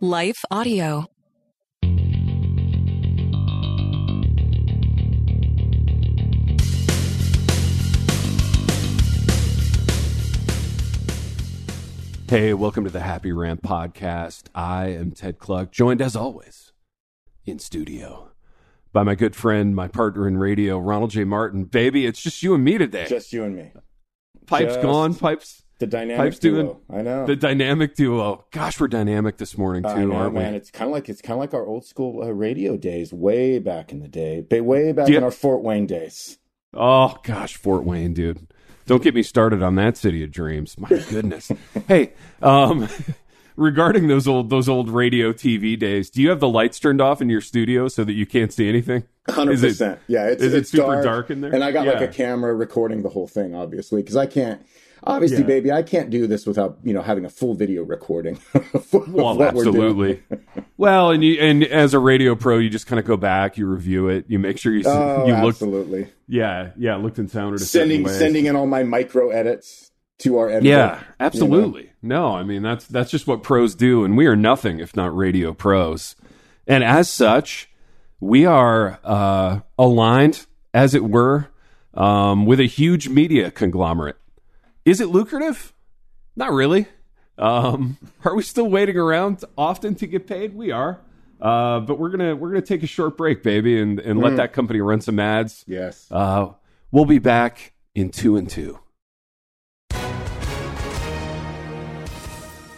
Life Audio. Hey, welcome to the Happy Rant podcast. I am Ted Kluck, joined as always in studio by my good friend, my partner in radio, Ronald J. Martin. Baby, it's just you and me today. Just you and me. Pipes just gone, pipes. The dynamic Pipes duo. doing I know. The dynamic duo. Gosh, we're dynamic this morning too, I know, aren't man. we? It's kind of like it's kind of like our old school uh, radio days, way back in the day, way back you- in our Fort Wayne days. Oh gosh, Fort Wayne, dude. Don't get me started on that city of dreams. My goodness. hey, um, regarding those old those old radio TV days, do you have the lights turned off in your studio so that you can't see anything? Hundred percent. Yeah, it's is it super dark in there? And I got like a camera recording the whole thing, obviously, because I can't. Obviously, Yeah. baby, I can't do this without you know having a full video recording. Well, absolutely. well, and you and as a radio pro, you just kind of go back, you review it, you make sure you Oh, you look, absolutely. yeah, yeah, looked and sounded Sending sending in all my micro edits to our editor. Yeah, absolutely. No, I mean that's that's just what pros do, and we are nothing if not radio pros. And as such, we are uh, aligned, as it were, um, with a huge media conglomerate. Is it lucrative? Not really. Um, are we still waiting around often to get paid? We are. Uh, but we're gonna we're gonna take a short break, baby, and and let that company run some ads. Yes. Uh, we'll be back in two and two.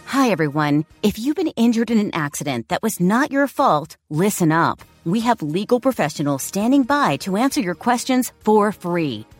Hi, everyone. If you've been injured in an accident that was not your fault, listen up. We have legal professionals standing by to answer your questions for free.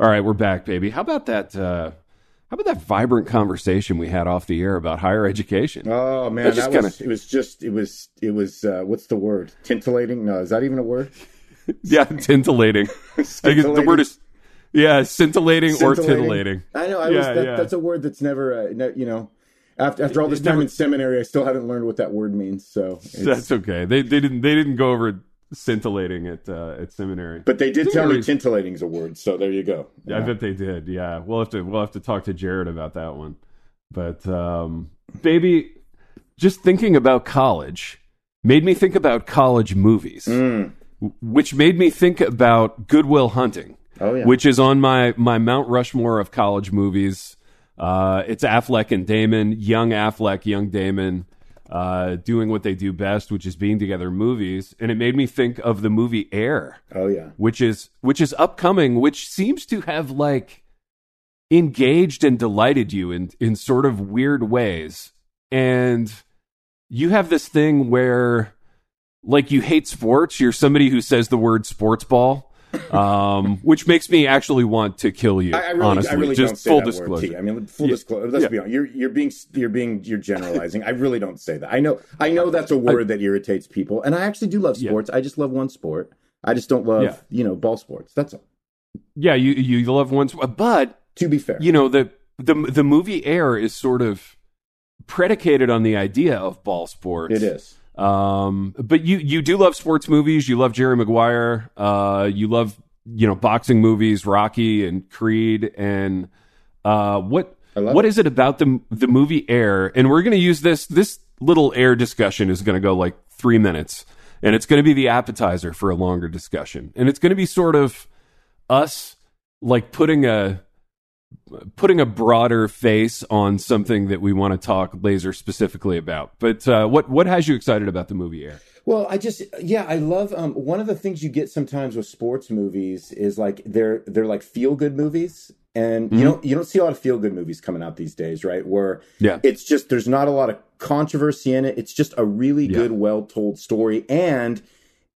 All right, we're back, baby. How about that? Uh, how about that vibrant conversation we had off the air about higher education? Oh man, That that was kinda- it was just it was it was uh, what's the word? Tintillating? No, is that even a word? yeah, tintillating. The word is yeah, scintillating, or titillating. I know. I was, Yeah, that, yeah. That's a word that's never uh, you know. After after all this It time never- in seminary, I still haven't learned what that word means. So, it's- That's okay. They they didn't they didn't go over scintillating at uh, at seminary. but they did tell me tintillating's a word. So there you go. I bet they did. Yeah, we'll have to we'll have to talk to Jared about that one. But um, baby, just thinking about college made me think about college movies, Mm. which made me think about Good Will Hunting, Oh yeah. which is on my my Mount Rushmore of college movies. Uh, it's Affleck and Damon, young Affleck, young Damon, uh, doing what they do best, which is being together in movies. And it made me think of the movie Air oh yeah. which is which is upcoming, which seems to have like engaged and delighted you in in sort of weird ways. And you have this thing where like you hate sports, you're somebody who says the word sports ball. Um, which makes me actually want to kill you. I, I really, honestly, I really just don't say full that disclosure. word. T. I mean, full Yeah. disclosure. Let's Yeah. be honest. You're you're being you're being you're generalizing. I really don't say that. I know I know that's a word that irritates people, and I actually do love Yeah. sports. I just love one sport. I just don't love Yeah. you know ball sports. That's all. yeah, you you love one, sp- but To be fair, you know the the the movie Air is sort of predicated on the idea of ball sports. it is. Um, but you you do love sports movies. You love Jerry Maguire. Uh, you love you know boxing movies, Rocky and Creed, and uh, what what it. is it about the the movie Air? And we're going to use this this little Air discussion is going to go like three minutes, and it's going to be the appetizer for a longer discussion, and it's going to be sort of us like putting a putting a broader face on something that we want to talk laser specifically about. But uh, what what has you excited about the movie Air? Well, I just yeah, I love um one of the things you get sometimes with sports movies is like they're they're like feel good movies And you don't you don't see a lot of feel good movies coming out these days, right? Where Yeah. it's just there's not a lot of controversy in it. It's just a really Yeah. good, well told story. And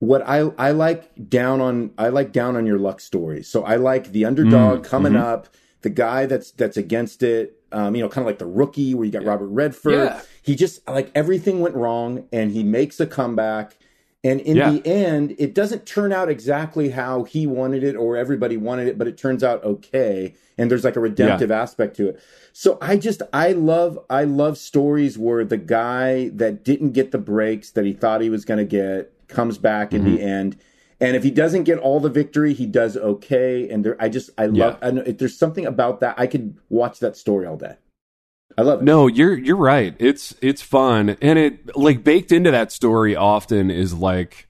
what I I like down on I like down on your luck stories. So I like the underdog coming up, the guy that's that's against it. Um, you know, kind of like the rookie where you got Robert Redford. Yeah. He just like everything went wrong, and he makes a comeback. And in Yeah. the end, it doesn't turn out exactly how he wanted it or everybody wanted it, but it turns out okay. And there's like a redemptive aspect to it. So I just I love I love stories where the guy that didn't get the breaks that he thought he was going to get comes back in Mm-hmm. the end. And if he doesn't get all the victory, he does okay. And there, I just I love. I know, if there's something about that. I could watch that story all day. I love it. No, you're you're right. It's it's fun, and it like baked into that story often is like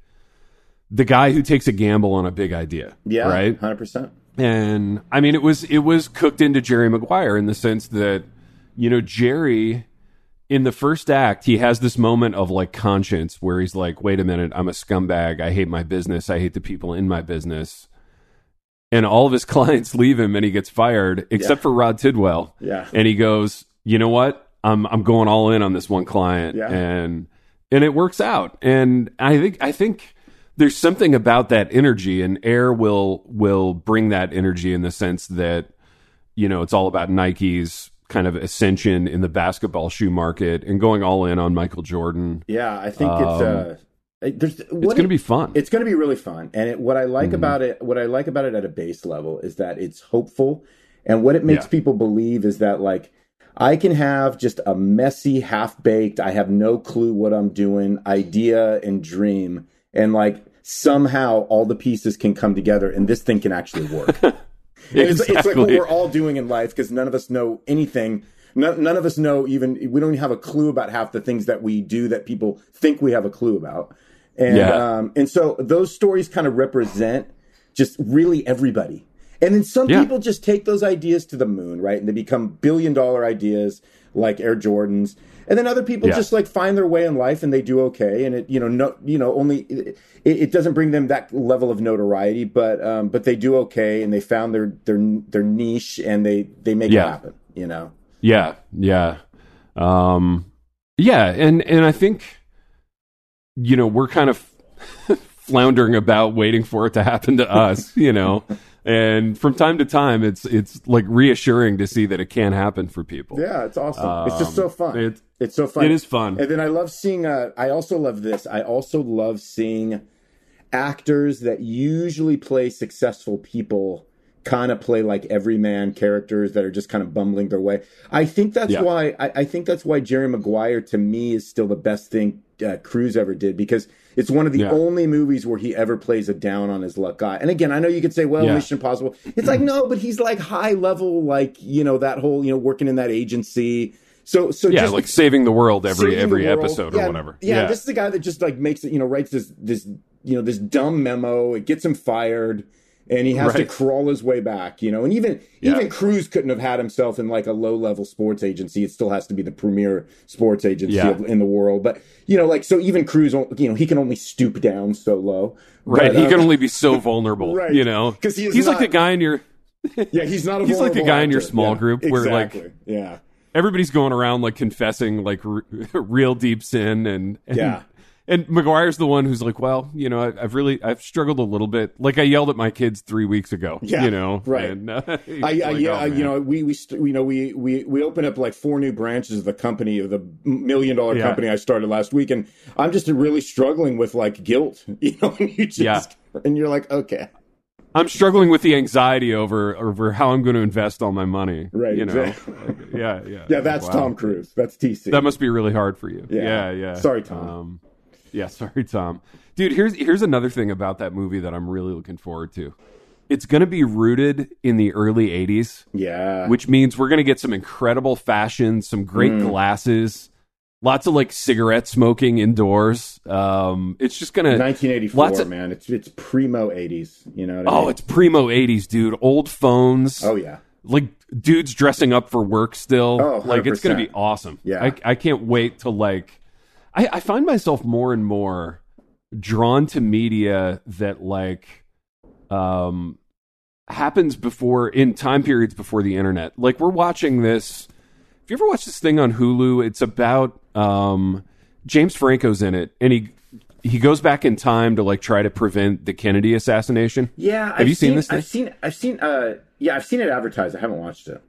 the guy who takes a gamble on a big idea. yeah, right. hundred percent. And I mean, it was it was cooked into Jerry Maguire in the sense that you know Jerry in the first act he has this moment of like conscience where he's like, wait a minute, I'm a scumbag. I hate my business. I hate the people in my business. And all of his clients leave him, and he gets fired, except for Rod Tidwell. Yeah. and he goes, you know what? I'm I'm going all in on this one client, Yeah. and and it works out. And I think I think there's something about that energy, and Air will will bring that energy in the sense that you know it's all about Nike's kind of ascension in the basketball shoe market and going all in on Michael Jordan. Yeah, I think it's uh, there's Um, It's going to be fun. It's going to be really fun, and it, what I Mm-hmm. like about it, what I like about it at a base level, is that it's hopeful, and what it makes Yeah. people believe is that like I can have just a messy, half baked, I have no clue what I'm doing idea and dream, and like somehow all the pieces can come together, and this thing can actually work. It's, it's like what we're all doing in life because none of us know anything. None, none of us know even we don't even have a clue about half the things that we do that people think we have a clue about. And Yeah. um, and so those stories kind of represent just really everybody. And then some Yeah. people just take those ideas to the moon, right? And they become billion dollar ideas like Air Jordans. And then other people Yeah. just like find their way in life and they do okay. And it, you know, no, you know, only it, it doesn't bring them that level of notoriety, but um, but they do okay and they found their their their niche and they they make Yeah. it happen. You know. Yeah, yeah, um, yeah, and and I think you know we're kind of floundering about waiting for it to happen to us, you know, and from time to time it's it's like reassuring to see that it can happen for people. Yeah, it's awesome. it's just so Um, fun. it- it's so fun. it is fun. And then I love seeing. Uh, I also love this. I also love seeing actors that usually play successful people kind of play like everyman characters that are just kind of bumbling their way. I think that's Yeah. why. I, I think that's why Jerry Maguire to me is still the best thing uh, Cruise ever did because it's one of the Yeah. only movies where he ever plays a down on his luck guy. And again, I know you could say, well, Yeah. Mission Impossible. It's like no, but he's like high level, like you know that whole you know working in that agency. So so yeah, just, like saving the world every every world. episode or whatever. Yeah, this is the guy that just like makes it, you know, writes this this you know this dumb memo. It gets him fired, and he has to crawl his way back. You know, and even Yeah. even Cruise couldn't have had himself in like a low level sports agency. It still has to be the premier sports agency Yeah. of, in the world. But you know, like so even Cruise, you know, he can only stoop down so low. right. But, he uh, can only be so vulnerable, Right. you know, 'Cause he he's like the guy in your. yeah, he's not a He's like the guy in your small Yeah, group where, like, yeah. everybody's going around like confessing like r- real deep sin and, and Yeah. And Maguire's the one who's like, well, you know, I, I've really I've struggled a little bit. Like I yelled at my kids three weeks ago. Yeah, you know, right. And, uh, I, I, like, yeah, "Oh, you know, we we st- you know we we we opened up like four new branches of the company of the million dollar Yeah. company I started last week, and I'm just really struggling with like guilt, you know. And you just Yeah. and you're like, okay, I'm struggling with the anxiety over over how I'm going to invest all my money. Right, You know. exactly. Yeah. Yeah. yeah, that's Wow. Tom Cruise, that's TC. That must be really hard for you. Yeah. Yeah. Yeah. Sorry, Tom. Um, yeah. Sorry, Tom. Dude, here's here's another thing about that movie that I'm really looking forward to. It's going to be rooted in the early '80s. yeah, which means we're going to get some incredible fashion, some great Mm. glasses, lots of like cigarette smoking indoors. Um, it's just going to 1984, of- man. It's it's primo 80s. You know what I oh, mean? it's primo '80s, dude. Old phones, oh yeah, like dudes dressing up for work still. Oh, like it's going to be awesome. Yeah. I, I can't wait to like. I, I find myself more and more drawn to media that like, um, happens before in time periods before the internet. Like we're watching this. If you ever watch this thing on Hulu, it's about um, James Franco's in it, and he he goes back in time to like try to prevent the Kennedy assassination. Yeah, have I've you seen, seen this? Thing? I've seen. I've seen. Uh, yeah, I've seen it advertised. I haven't watched it.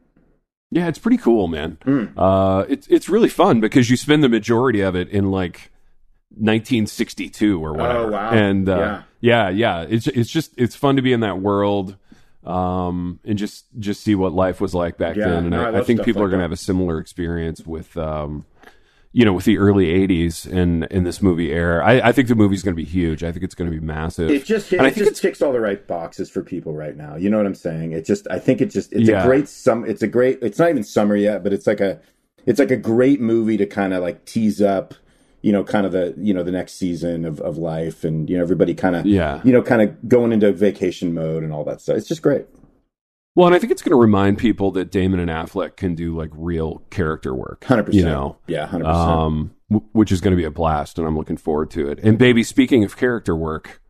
Yeah, it's pretty cool, man. Mm. Uh, it's it's really fun because you spend the majority of it in like 1962 or whatever. Oh, wow. And uh, Yeah. yeah, yeah, it's it's just it's fun to be in that world um, and just just see what life was like back Yeah, then. And no, I I, I think people like are going to have a similar experience with. Um, you know, with the early '80s and in this movie era, I, I think the movie's going to be huge. I think it's going to be massive. It just it think just ticks all the right boxes for people right now. You know what I'm saying? It just I think it just it's Yeah. a great sum. It's a great. It's not even summer yet, but it's like a it's like a great movie to kind of like tease up. You know, kind of the you know the next season of, of life, and you know everybody kind of Yeah. you know kind of going into vacation mode and all that stuff. It's just great. Well, and I think it's going to remind people that Damon and Affleck can do like real character work. Hundred percent. You know, yeah, hundred percent. um, w- which is going to be a blast, and I'm looking forward to it. And baby, speaking of character work,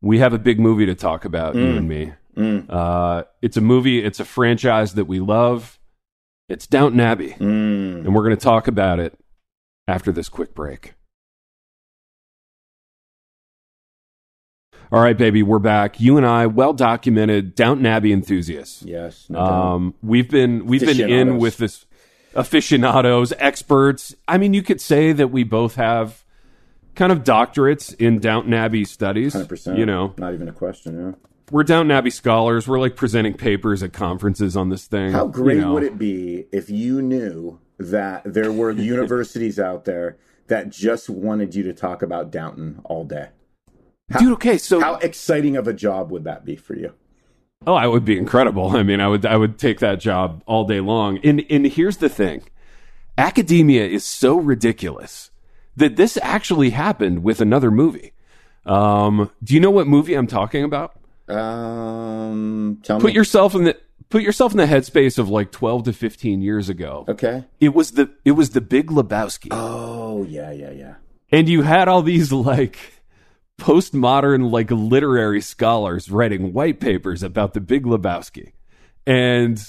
we have a big movie to talk about, you and me. Mm. Uh, it's a movie. It's a franchise that we love. It's Downton Abbey, Mm. and we're going to talk about it after this quick break. All right, baby, we're back. You and I, well documented Downton Abbey enthusiasts. Yes. No. Um, we've been we've been in with this aficionados, experts. I mean, you could say that we both have kind of doctorates in Downton Abbey studies. Hundred percent. You know, not even a question. Yeah. we're Downton Abbey scholars. We're like presenting papers at conferences on this thing. How great you know. would it be if you knew that there were universities out there that just wanted you to talk about Downton all day? Dude? Okay, so How exciting of a job would that be for you? Oh, I would be incredible. I mean, I would I would take that job all day long. And and here's the thing. Academia is so ridiculous that this actually happened with another movie. Um, do you know what movie I'm talking about? Um, tell Put me. yourself in the put yourself in the headspace of like 12 to 15 years ago. okay. It was the it was the Big Lebowski. Oh yeah, yeah, yeah. and you had all these like postmodern like literary scholars writing white papers about the big lebowski. And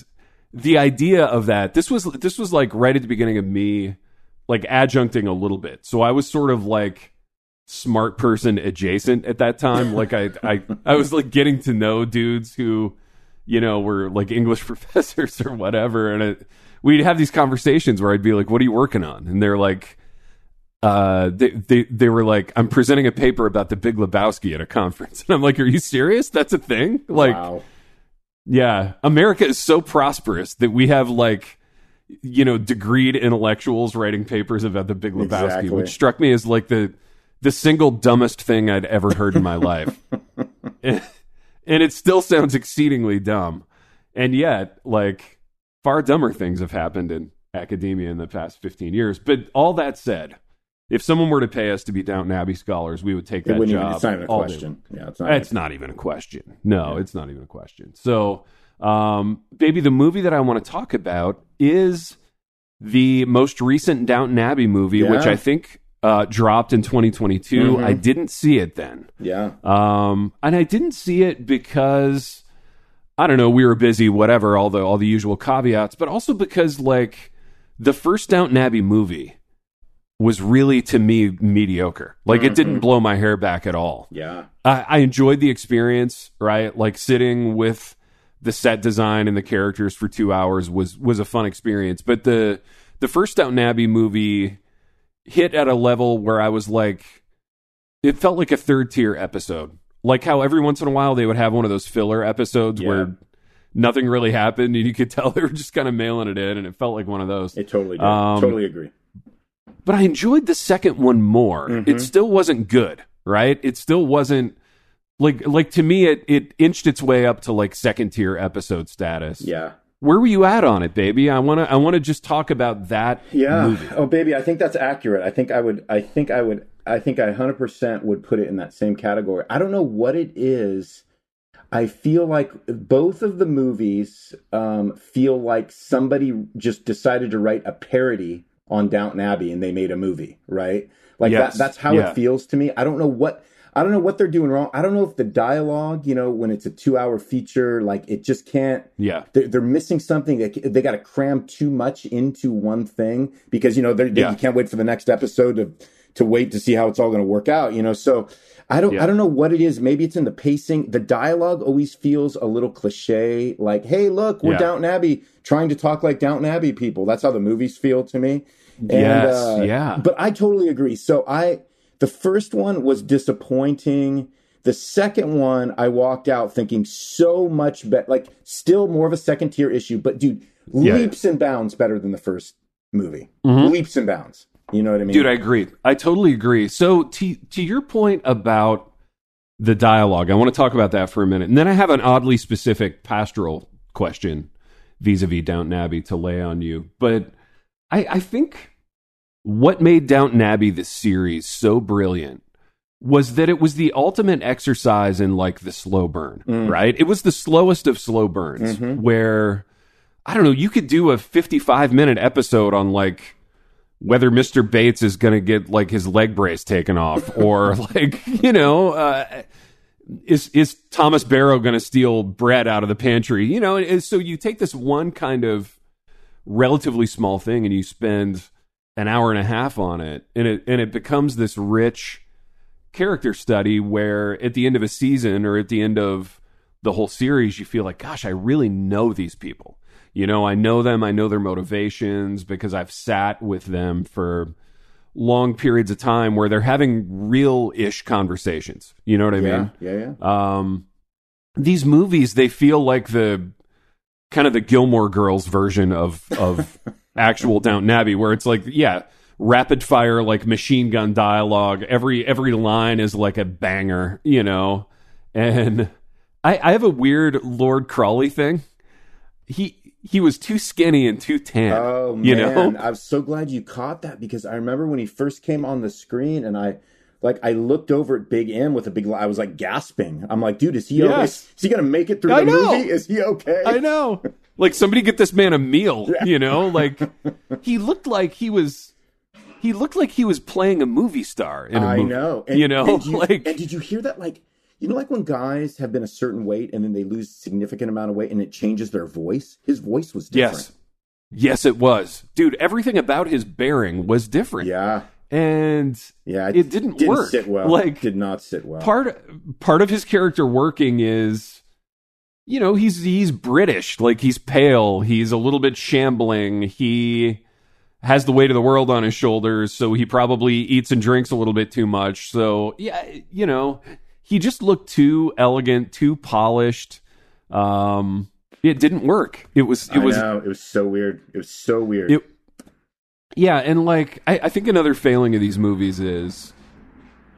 the idea of that this was this was like right at the beginning of me like adjuncting a little bit. So i was sort of like smart person adjacent at that time. Like i i i was like getting to know dudes who you know were like english professors or whatever. And it, we'd have these conversations where i'd be like what are you working on? And they're like uh, they, they they were like, I'm presenting a paper about the Big Lebowski at a conference, and I'm like, Are you serious? That's a thing? Like, wow. yeah, America is so prosperous that we have like, you know, degreed intellectuals writing papers about the Big Lebowski, Exactly. which struck me as like the the single dumbest thing I'd ever heard in my life, and, and it still sounds exceedingly dumb, and yet like far dumber things have happened in academia in the past 15 years. But all that said. If someone were to pay us to be Downton Abbey scholars, we would take that job. even, it's not even a day question. Yeah, it's not. it's not even a question. No, it's not even a question. So, um, baby, the movie that I want to talk about is the most recent Downton Abbey movie, Yeah. which I think uh, dropped in 2022. Mhm. I didn't see it then. Yeah. Um, and I didn't see it because I don't know, we were busy, whatever, all the all the usual caveats, but also because like the first Downton Abbey movie was really to me mediocre. Like it didn't blow my hair back at all. Yeah. I, I enjoyed the experience, right? Like sitting with the set design and the characters for two hours was was a fun experience. But the the first Downton Abbey movie hit at a level where I was like, it felt like a third tier episode. Like how every once in a while they would have one of those filler episodes Yeah. where nothing really happened and you could tell they were just kind of mailing it in, and it felt like one of those. It totally did. Um, totally agree. But I enjoyed the second one more. Mhm. It still wasn't good, right? It still wasn't like like to me it it inched its way up to like second tier episode status. Yeah. Where were you at on it, baby? I want to I want to just talk about that Yeah. movie. Oh, baby, I think that's accurate. I think I would. I think I would. I think I hundred percent would put it in that same category. I don't know what it is. I feel like both of the movies um, feel like somebody just decided to write a parody on Downton Abbey and they made a movie, right? Like Yes. that, that's how Yeah. it feels to me. I don't know what I don't know what they're doing wrong. I don't know if the dialogue, you know, when it's a two hour feature, like it just can't. Yeah. They're, they're missing something. They, they got to cram too much into one thing because, you know, they're, Yeah. you can't wait for the next episode to, to wait to see how it's all going to work out, you know? So I don't, Yeah. I don't know what it is. Maybe it's in the pacing. The dialogue always feels a little cliche. Like, hey, look, we're Yeah. Downton Abbey trying to talk like Downton Abbey people. That's how the movies feel to me. And, Yes, uh, yeah. But I totally agree. So I, the first one was disappointing. The second one, I walked out thinking so much better, like still more of a second tier issue, but dude, Yeah. leaps and bounds better than the first movie. Leaps and bounds. You know what I mean? Mm-hmm. Dude, I agree. I totally agree. So to to your point about the dialogue, I want to talk about that for a minute. And then I have an oddly specific pastoral question vis-a-vis Downton Abbey to lay on you. But I, I think what made Downton Abbey the series so brilliant was that it was the ultimate exercise in like the slow burn, right? It was the slowest of slow burns where I don't know, you could do a 55 minute episode on like whether Mr. Bates is going to get like his leg brace taken off or like, you know, uh, is is Thomas Barrow going to steal bread out of the pantry? You know, and so you take this one kind of relatively small thing and you spend an hour and a half on it and it and it becomes this rich character study where at the end of a season or at the end of the whole series you feel like gosh I really know these people you know I know them I know their motivations because I've sat with them for long periods of time where they're having real ish conversations you know what I yeah, mean yeah, yeah. um, these movies they feel like the kind of the Gilmore Girls version of of actual Downton Abbey, where it's like yeah, rapid fire like machine gun dialogue. Every every line is like a banger, you know. And I, I have a weird Lord Crawley thing. He he was too skinny and too tan. Oh you man, know. I'm so glad you caught that because I remember when he first came on the screen and I like I looked over at Big M with a big I was like gasping. I'm like, dude, is he okay? Yes. Is he gonna make it through I the know. movie? Is he okay? I know. Like somebody get this man a meal, you know? Like he looked like he was he looked like he was playing a movie star in a I movie. know. you know, and you, like and did you hear that? Like, you know, like when guys have been a certain weight and then they lose significant amount of weight and it changes their voice. His voice was different. yes. Yes, it was. Dude, everything about his bearing was different. Yeah. And Yeah. It didn't didn't work. sit well. Like, did not sit well. part part of his character working is you know he's he's british like he's pale he's a little bit shambling he has the weight of the world on his shoulders so he probably eats and drinks a little bit too much so yeah you know he just looked too elegant too polished um it didn't work it was it I was know. It was so weird. It was so weird. it yeah and like I, I think another failing of these movies is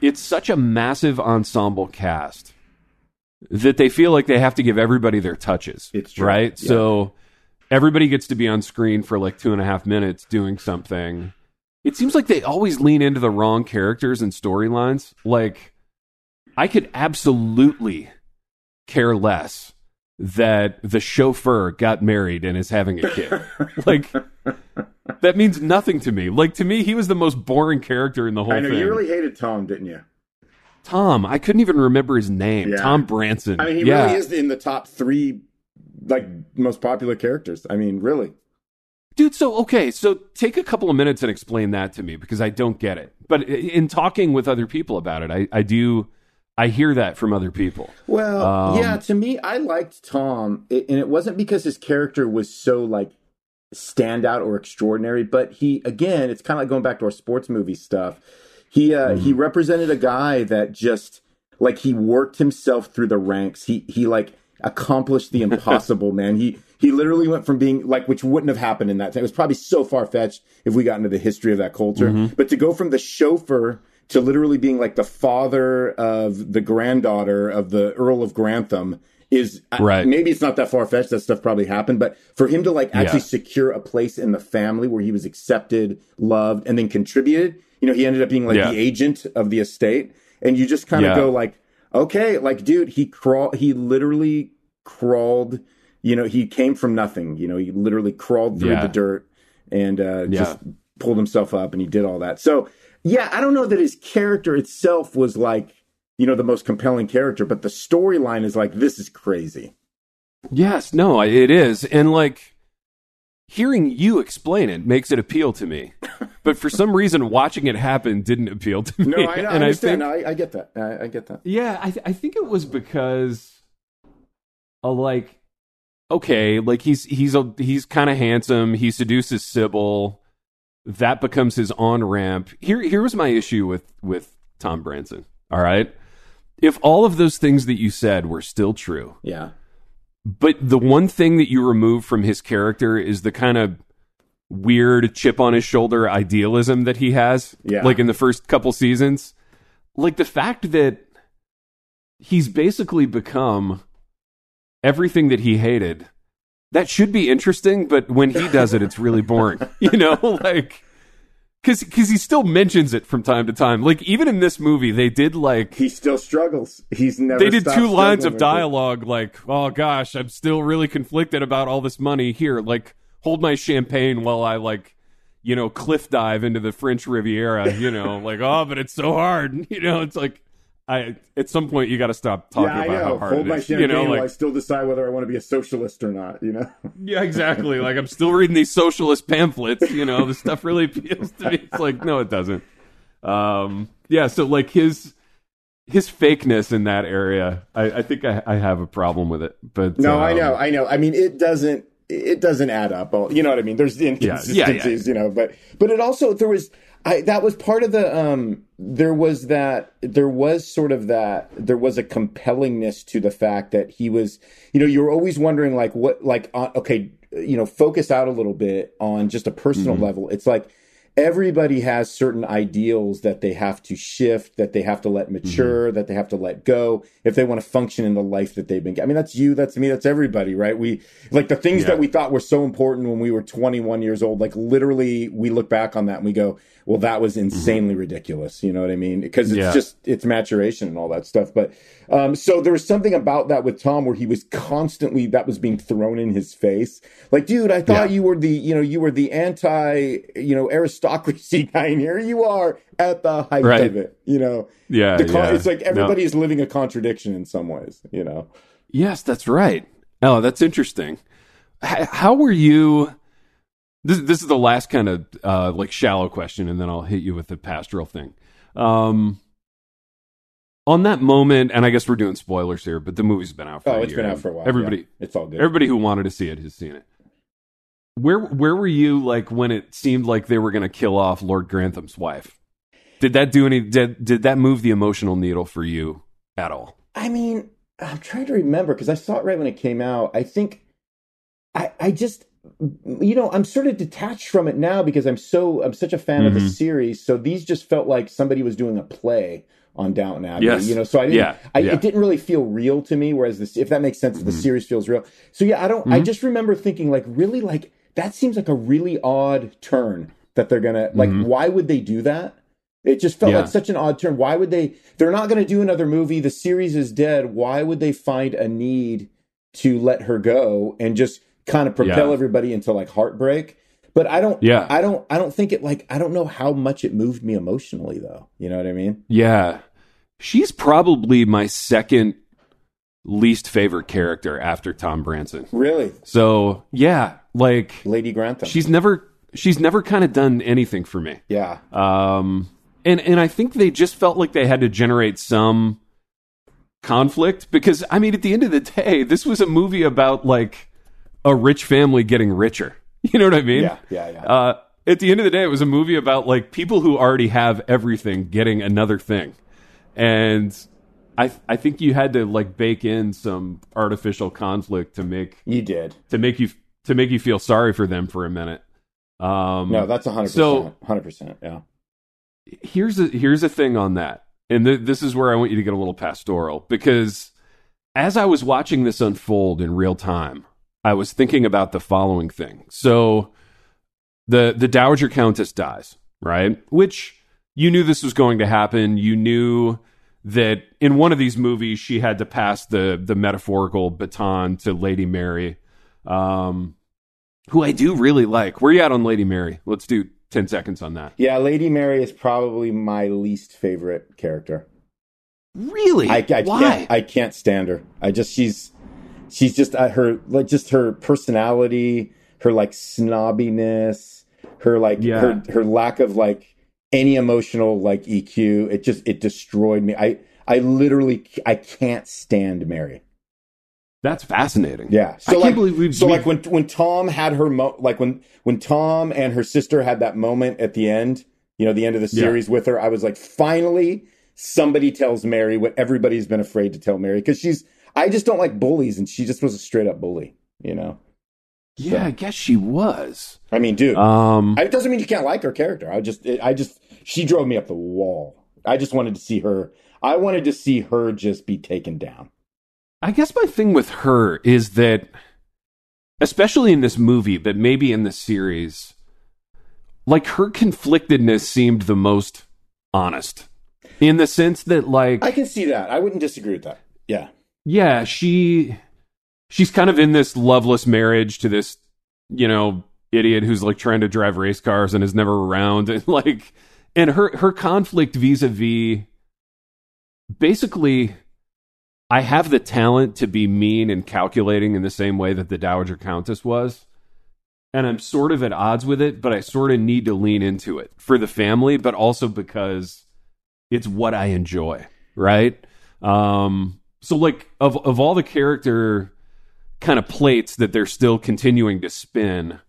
it's such a massive ensemble cast that they feel like they have to give everybody their touches It's true. right Yeah. so everybody gets to be on screen for like two and a half minutes doing something it seems like they always lean into the wrong characters and storylines like i could absolutely care less that the chauffeur got married and is having a kid like that means nothing to me. Like to me, he was the most boring character in the whole I know thing. you really hated Tom, didn't you? Tom, I couldn't even remember his name. Yeah. Tom Branson. I mean, he yeah. really is in the top three, like most popular characters. I mean, really. Dude, so okay, so take a couple of minutes and explain that to me because I don't get it. But in talking with other people about it, I, I do I hear that from other people. Well, Um, yeah. To me, I liked Tom, and it wasn't because his character was so like standout or extraordinary, but he again, it's kind of like going back to our sports movie stuff. He uh, he represented a guy that just like he worked himself through the ranks. He he like accomplished the impossible, man. He he literally went from being like which wouldn't have happened in that time. It was probably so far fetched if we got into the history of that culture. But to go from the chauffeur to literally being like the father of the granddaughter of the Earl of Grantham is I- Right. maybe it's not that far fetched. That stuff probably happened, but for him to like actually Yeah. secure a place in the family where he was accepted, loved, and then contributed. You know, he ended up being like Yeah. the agent of the estate, and you just kind of Yeah. go like, okay, like dude, he crawl, he literally crawled. You know, he came from nothing. You know, he literally crawled through the dirt and uh, just pulled himself up, and he did all that. So yeah, I don't know that his character itself was like you know, the most compelling character, but the storyline is like, this is crazy. Yes, no, it is. And like hearing you explain it makes it appeal to me. but for some reason, watching it happen didn't appeal to me. No, I, I understand. I, think, I, I, get that. I, I, get that. Yeah, I, th- I think it was because, uh, like, okay, like he's he's a he's kind of handsome. He seduces Sybil. That becomes his on ramp. Here, here was my issue with with Tom Branson. All right, if all of those things that you said were still true, yeah. But the one thing that you remove from his character is the kind of weird chip on his shoulder idealism that he has. Yeah. Like in the first couple seasons. Like the fact that he's basically become everything that he hated. That should be interesting, but when he does it, it's really boring. You know, like because because he still mentions it from time to time. Like even in this movie, they did like he still struggles. He's never. They did two lines of dialogue, like, "Oh gosh, I'm still really conflicted about all this money. Here, like, hold my champagne while I like." You know, cliff dive into the French Riviera. You know, like oh, but it's so hard. You know, it's like I at some point you got to stop talking yeah, about how hard Hold it my is. You know, like, I still decide whether I want to be a socialist or not. You know. Yeah, exactly. like I'm still reading these socialist pamphlets. You know, the stuff really appeals to me. It's like no, it doesn't. Um, yeah. So like his his fakeness in that area, I, I think I, I, have a problem with it. But no, um, I know, I know. I mean, it doesn't it doesn't add up. You know what I mean? There's inconsistencies. Yeah, yeah, yeah. You know, but but it also there was I, that was part of the um there was that there was sort of that there was a compellingness to the fact that he was you know you're always wondering like what like uh, okay you know focus out a little bit on just a personal mm-hmm. level it's like everybody has certain ideals that they have to shift, that they have to let mature, mm-hmm. that they have to let go if they want to function in the life that they've been. I mean, that's you, that's me, that's everybody, right? We like the things yeah. that we thought were so important when we were 21 years old. Like literally, we look back on that and we go, well, that was mm-hmm. insanely mm-hmm. ridiculous. You know what I mean? Because it's yeah. just it's maturation and all that stuff. But um, so there was something about that with Tom where he was constantly that was being thrown in his face. Like, dude, I thought yeah. you were the you know you were the anti you know aristocracy guy, and here you are at the height right. of it. You know, yeah, con- yeah. It's like everybody no. is living a contradiction in some ways. You know. Yes, that's right. Oh, that's interesting. H- how were you? This this is the last kind of uh, like shallow question, and then I'll hit you with the pastoral thing. Um, on that moment, and I guess we're doing spoilers here, but the movie's been out for a while. oh, a it's year. been out for a while. Everybody, yeah. it's all good. Everybody who wanted to see it has seen it. Where where were you like when it seemed like they were going to kill off Lord Grantham's wife? Did that do any? Did did that move the emotional needle for you at all? I mean, I'm trying to remember because I saw it right when it came out. I think I I just you know i'm sort of detached from it now because i'm so i'm such a fan mm-hmm. of the mm-hmm. series so these just felt like somebody was doing a play on downton abbey yes. you know so i didn't yeah. I, yeah. it didn't really feel real to me whereas this if that makes sense mm-hmm. the series feels real so yeah i don't mm-hmm. i just remember thinking like really like that seems like a really odd turn that they're gonna like mm-hmm. why would they do that it just felt yeah. like such an odd turn why would they they're not going to do another movie the series is dead why would they find a need to let her go and just kind of propel yeah. everybody into like heartbreak. But I don't, yeah, I don't, I don't think it like, I don't know how much it moved me emotionally though. You know what I mean? Yeah. She's probably my second least favorite character after Tom Branson. Really? So yeah, like Lady Grantham. She's never, she's never kind of done anything for me. Yeah. Um, and and I think they just felt like they had to generate some conflict because I mean, at the end of the day, this was a movie about like a rich family getting richer. You know what I mean? Yeah, yeah, yeah. Uh, at the end of the day, it was a movie about like people who already have everything getting another thing, and I I think you had to like bake in some artificial conflict to make you did to make you to make you feel sorry for them for a minute. Um, no, that's a hundred percent, hundred percent. Yeah. Here's a here's a thing on that, and th- this is where I want you to get a little pastoral because as I was watching this unfold in real time, I was thinking about the following thing. So the the Dowager Countess dies, right? Which you knew this was going to happen. You knew that in one of these movies she had to pass the the metaphorical baton to Lady Mary, um, who I do really like. Where you at on Lady Mary? Let's do ten seconds on that. Yeah, Lady Mary is probably my least favorite character. Really? I, I Why? can't. I can't stand her. I just she's she's just uh, her like just her personality, her like snobbiness, her like Yeah. her her lack of like any emotional like EQ. It just it destroyed me. I I literally I can't stand Mary. That's fascinating. Yeah. I So can't like, believe we've. so we- like when when Tom had her mo- like when when Tom and her sister had that moment at the end, you know, the end of the Yeah. series with her, I was like, finally, somebody tells Mary what everybody's been afraid to tell Mary because she's. I just don't like bullies, and she just was a straight up bully. You know. yeah, I guess she was. I mean, dude, Um, it doesn't mean you can't like her character. I just, I just, she drove me up the wall. I just wanted to see her. I wanted to see her just be taken down. I guess my thing with her is that, especially in this movie, but maybe in the series, like her conflictedness seemed the most honest. In the sense that, like, I can see that. I wouldn't disagree with that. Yeah. yeah, she she's kind of in this loveless marriage to this, you know, idiot who's like trying to drive race cars and is never around and like and her her conflict vis-a-vis basically I have the talent to be mean and calculating in the same way that the Dowager Countess was. And I'm sort of at odds with it, but I sort of need to lean into it for the family, but also because it's what I enjoy, right? Um, so like of of all the character kind of plates that they're still continuing to spin,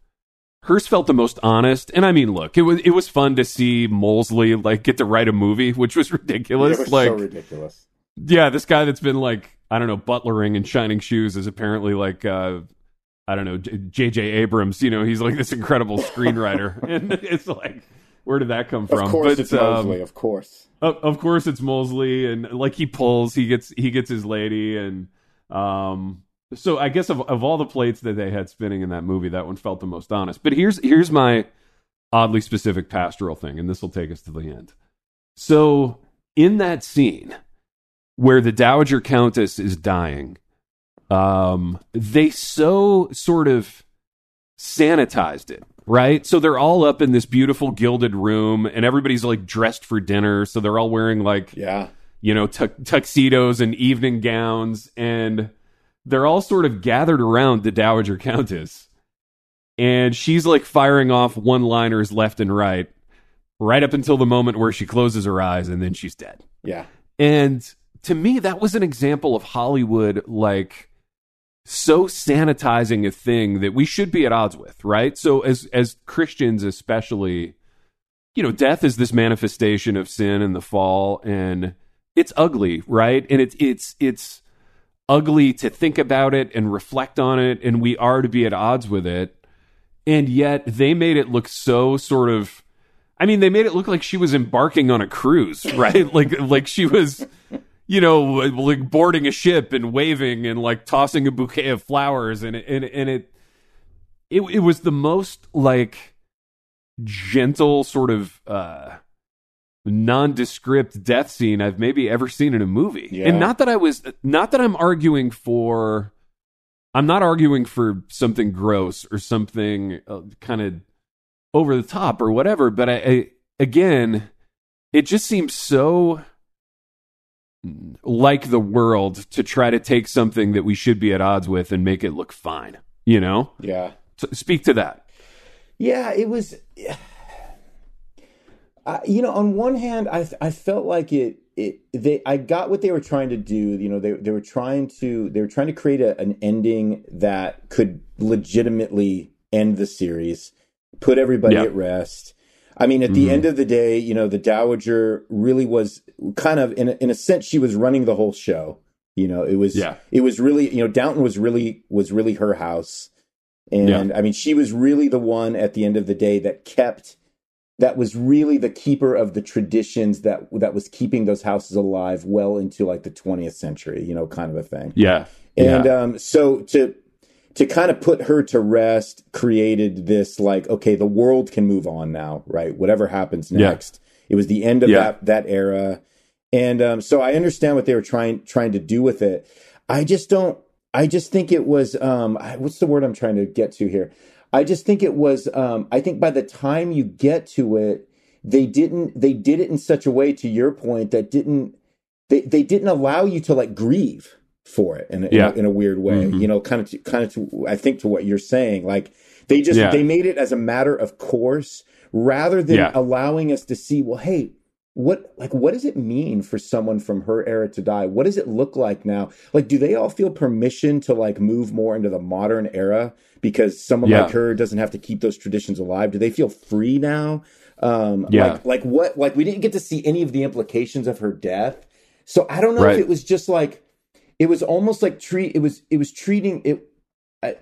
hers felt the most honest. And I mean, look, it was it was fun to see Molesley like get to write a movie, which was ridiculous. It was like so ridiculous. Yeah, this guy that's been like I don't know butlering and shining shoes is apparently like uh I don't know J.J. Abrams. You know, he's like this incredible screenwriter, and it's like where did that come from? Of course, But, it's um, Mosley. Of course. of, of course it's Mosley, and like he pulls, he gets he gets his lady, and um. So I guess of of all the plates that they had spinning in that movie, that one felt the most honest. But here's here's my oddly specific pastoral thing, and this will take us to the end. So in that scene where the Dowager Countess is dying, um, they so sort of sanitized it, right? So they're all up in this beautiful gilded room, and everybody's like dressed for dinner. So they're all wearing like Yeah. you know tu- tuxedos and evening gowns, and they're all sort of gathered around the Dowager Countess, and she's like firing off one-liners left and right, right up until the moment where she closes her eyes, and then she's dead. Yeah. And to me, that was an example of Hollywood like so sanitizing a thing that we should be at odds with, right? So as as Christians especially, you know, death is this manifestation of sin and the fall and it's ugly, right? And it's it's it's ugly to think about it and reflect on it and we are to be at odds with it. And yet they made it look so sort of I mean, they made it look like she was embarking on a cruise, right? like, like she was, you know, like boarding a ship and waving and like tossing a bouquet of flowers, and it, and and it, it, it was the most like gentle sort of uh nondescript death scene I've maybe ever seen in a movie. Yeah. And not that I was, not that I'm arguing for. I'm not arguing for something gross or something uh, kind of over the top or whatever, but I, I again, it just seems so like the world to try to take something that we should be at odds with and make it look fine. You know, Yeah. so speak to that. Yeah, it was. I, you know, on one hand, I I felt like it. It they I got what they were trying to do. You know, they they were trying to they were trying to create a, an ending that could legitimately end the series, put everybody Yeah. at rest. I mean, at the Mhm. end of the day, you know, the Dowager really was kind of in a, in a sense she was running the whole show. You know, it was Yeah. it was really you know Downton was really was really her house, and I mean she was really the one at the end of the day that kept that was really the keeper of the traditions that that was keeping those houses alive well into like the 20th century. You know, kind of a thing. Yeah, And yeah, um, so to to kind of put her to rest created this like okay, the world can move on now, right? Whatever happens Yeah. next. It was the end of Yeah. that that era. And um, so I understand what they were trying trying to do with it. I just don't I just think it was um what's the word I'm trying to get to here? I just think it was um I think by the time you get to it they didn't they did it in such a way to your point that didn't they they didn't allow you to like grieve for it in a, Yeah. in, a, in a weird way. Mhm. You know, kind of to, kind of to I think to what you're saying. Like they just Yeah. they made it as a matter of course rather than Yeah. allowing us to see. Well, hey. What like what does it mean for someone from her era to die? What does it look like now? Like, do they all feel permission to like move more into the modern era because someone Yeah. like her doesn't have to keep those traditions alive? Do they feel free now? Um, Yeah. like like what like we didn't get to see any of the implications of her death. So I don't know Right. if it was just like it was almost like treat it was it was treating it I,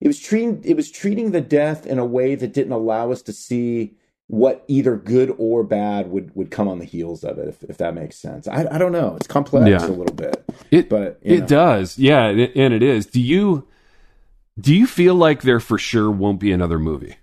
it was treating it was treating the death in a way that didn't allow us to see what either good or bad would would come on the heels of it if, if that makes sense. I I don't know. It's complex Yeah. a little bit. It But, it know. does, yeah, and it is. Do you do you feel like there for sure won't be another movie?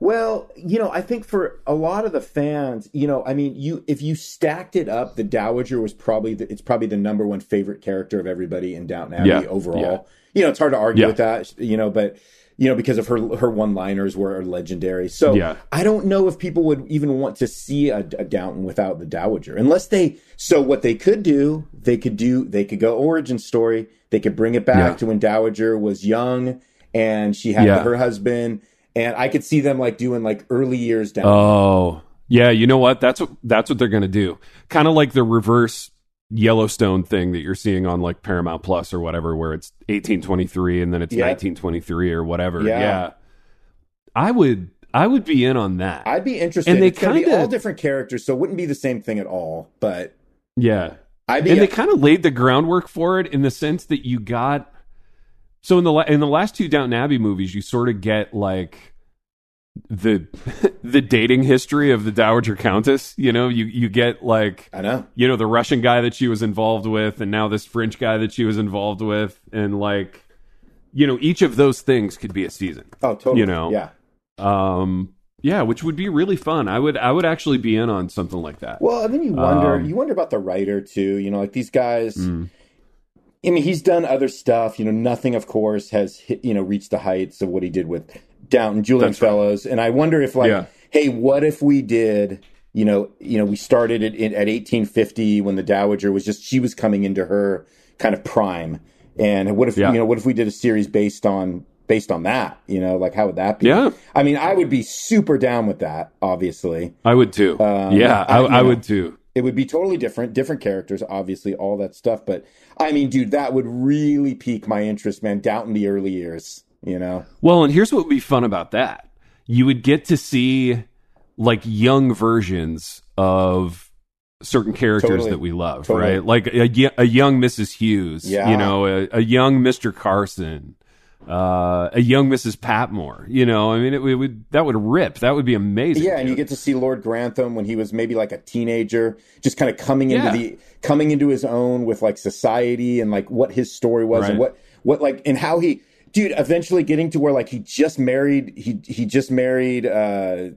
Well, you know, I think for a lot of the fans, you know, I mean, you if you stacked it up, the Dowager was probably the, it's probably the number one favorite character of everybody in Downton Abbey Yeah, overall. yeah. You know, it's hard to argue Yeah. with that, you know, but you know, because of her her one liners were legendary. So Yeah. I don't know if people would even want to see a, a Downton without the Dowager, unless they. So what they could do, they could do, they could go origin story. They could bring it back to when Dowager was young and she had her husband. And I could see them like doing like early years down. Oh, yeah. You know what? That's what that's what they're going to do. Kind of like the reverse Yellowstone thing that you're seeing on like Paramount Plus or whatever, where it's 1823 and then it's Yeah. 1923 or whatever. Yeah. Yeah. I would I would be in on that. I'd be interested. And they be kinda- all different characters, so it wouldn't be the same thing at all. But yeah. I'd be and they kind of laid the groundwork for it in the sense that you got so in the la- in the last two Downton Abbey movies you sort of get like the the dating history of the Dowager Countess you know you you get like I know. you know the Russian guy that she was involved with and now this French guy that she was involved with and like you know each of those things could be a season Oh, totally. You know. yeah. um yeah which would be really fun I would I would actually be in on something like that Well, and then you wonder, Um, you wonder about the writer too. You know, like these guys. Mm. I mean, he's done other stuff. You know, nothing, of course, has hit, you know reached the heights of what he did with Downton, Julian That's right. Fellowes. And I wonder if, like, Yeah. hey, what if we did? You know, you know, we started it in, at 1850 when the Dowager was just she was coming into her kind of prime. And what if Yeah. you know, what if we did a series based on based on that? You know, like how would that be? Yeah. I mean, I would be super down with that. Obviously, I would too Um, yeah I, I- I would too it would be totally different, different characters, obviously, all that stuff. But I mean, dude, that would really pique my interest, man. Downton the early years, you know. Well, and here's what would be fun about that. You would get to see like young versions of certain characters Totally. that we love, Totally. right? Like a, a, young Mrs. Hughes, Yeah. you know, a, a young Mr. Carson, uh, a young Mrs. Patmore, you know, I mean, it, would, that would rip. That would be amazing. Yeah, and you get to see Lord Grantham when he was maybe like a teenager, just kind of coming into Yeah. the coming into his own with like society and like what his story was and what what like and how he dude eventually getting to where like he just married he he just married uh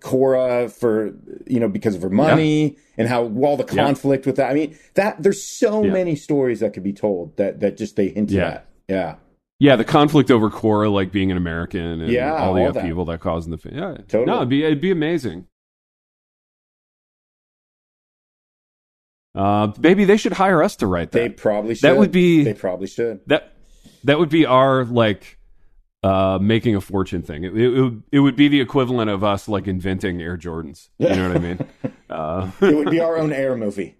Cora for you know because of her money and how all the Yeah. conflict with that. I mean that there's so Yeah. many stories that could be told that that just they hint Yeah. at. Yeah. Yeah, the conflict over Cora, like being an American and Yeah, all the all upheaval that. caused in the fa- yeah, Totally. no, it'd be it'd be amazing. Uh, maybe they should hire us to write that. They probably should. That would be- They probably should. that that would be our like uh, making a fortune thing. It, it, would, it would be the equivalent of us like inventing Air Jordans. You know what I mean? Uh, It would be our own air movie.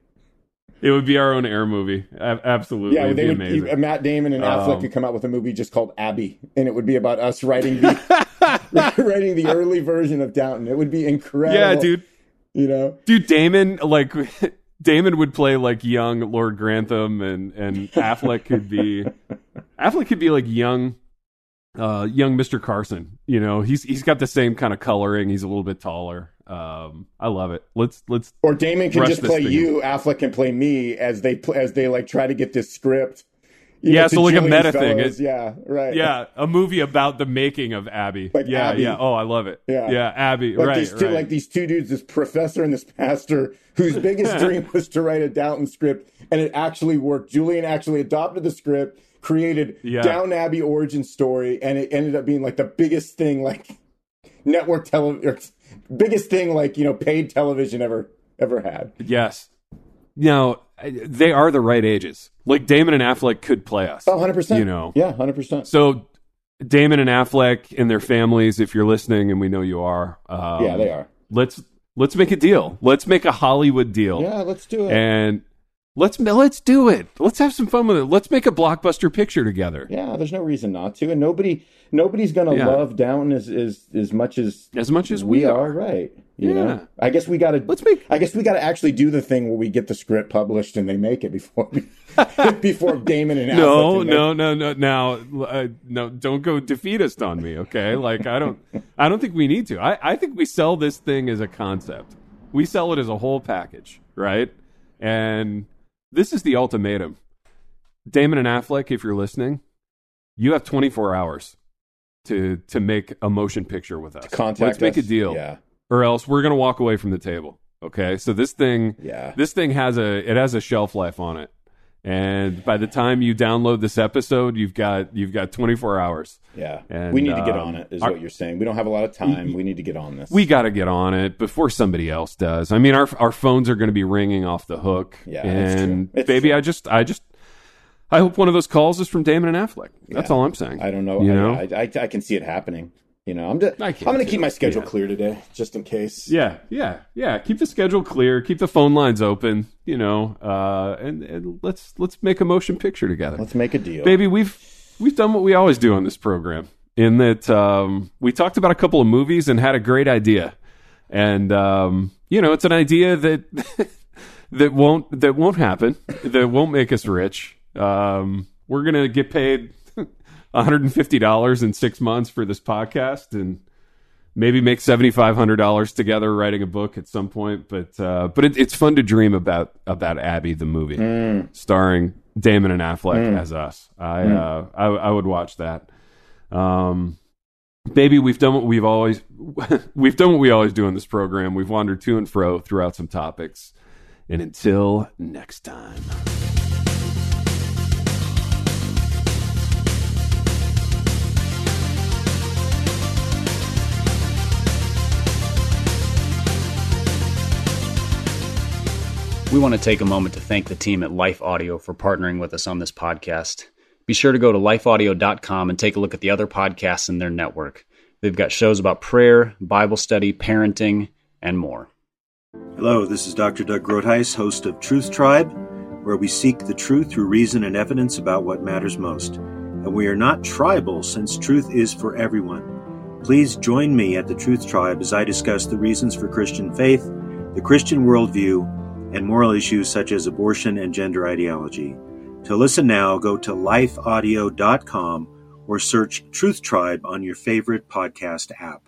It would be our own air movie. Absolutely, Yeah, they would. Matt Damon and Affleck Um, could come out with a movie just called Abby, and it would be about us writing the writing the early version of Downton. It would be incredible. yeah, dude. You know, dude damon like damon would play like young lord grantham and and affleck could be affleck could be like young uh young mr carson you know he's he's got the same kind of coloring he's a little bit taller um i love it let's let's or Damon can just play thing. you. Affleck can play me as they as they like try to get this script. Yeah, know, so like a meta thing. Fellowes. It- Yeah, right. yeah a movie about the making of abby Like yeah Abby. yeah oh i love it Yeah. yeah abby Like right these two, right. like these two dudes, this professor and this pastor, whose biggest dream was to write a Downton script, and it actually worked. Julian actually adopted the script, created Yeah. Downton Abbey origin story, and it ended up being like the biggest thing, like network television, biggest thing, like you know, paid television ever ever had. Yes. now they are the right ages. Like Damon and Affleck could play us. Oh, 100%. You know. Yeah, 100%. So Damon and Affleck and their families, if you're listening, and we know you are. Um, yeah, they are. Let's let's make a deal. Let's make a Hollywood deal. Yeah, let's do it. And let's let's do it. Let's have some fun with it. Let's make a blockbuster picture together. Yeah, there's no reason not to. And nobody nobody's gonna Yeah. love Downton as, as as much as As much as we we are, are. right? You Yeah. know, I guess we got to. Let's make- I guess we got to actually do the thing where we get the script published and they make it before before Damon and No, no, no, no. Now, uh, no, don't go defeatist on me, okay? Like, I don't, I don't think we need to. I, I think we sell this thing as a concept. We sell it as a whole package, right? And this is the ultimatum. Damon and Affleck, if you're listening, you have 24 hours to to make a motion picture with us. Contact Let's make a deal, Yeah, or else we're gonna walk away from the table. Okay, so this thing, yeah. this thing has a it has a shelf life on it and by the time you download this episode you've got you've got 24 hours Yeah, And, we need to get um, on it. Is our- what you're saying. We don't have a lot of time. We need to get on this. we got to get on it before somebody else does i mean our our phones are going to be ringing off the hook Yeah, it's and true. It's baby true. i just i just i hope one of those calls is from damon and affleck that's Yeah. all i'm saying I don't know. you know I, I, I can see it happening. You know, I'm just, I'm going to keep my schedule Yeah. clear today, just in case. yeah yeah yeah keep the schedule clear keep the phone lines open you know uh and, and let's let's make a motion picture together Let's make a deal. baby we've we've done what we always do on this program in that um, we talked about a couple of movies and had a great idea and um, you know it's an idea that that won't that won't happen that won't make us rich um, we're gonna get paid $150 in six months for this podcast and maybe make $7500 together writing a book at some point but uh, but it, it's fun to dream about about abby the movie starring damon and affleck as us. I, uh, I i would watch that. Um baby we've done what we've always we've done what we always do in this program. We've wandered to and fro throughout some topics. And until next time We want to take a moment to thank the team at Life Audio for partnering with us on this podcast. Be sure to go to lifeaudio.com and take a look at the other podcasts in their network. They've got shows about prayer, Bible study, parenting, and more. Hello, this is Dr. Doug Groothuis, host of Truth Tribe, where we seek the truth through reason and evidence about what matters most. And we are not tribal, since truth is for everyone. Please join me at the Truth Tribe as I discuss the reasons for Christian faith, the Christian worldview, and moral issues such as abortion and gender ideology. To listen now, go to lifeaudio.com or search Truth Tribe on your favorite podcast app.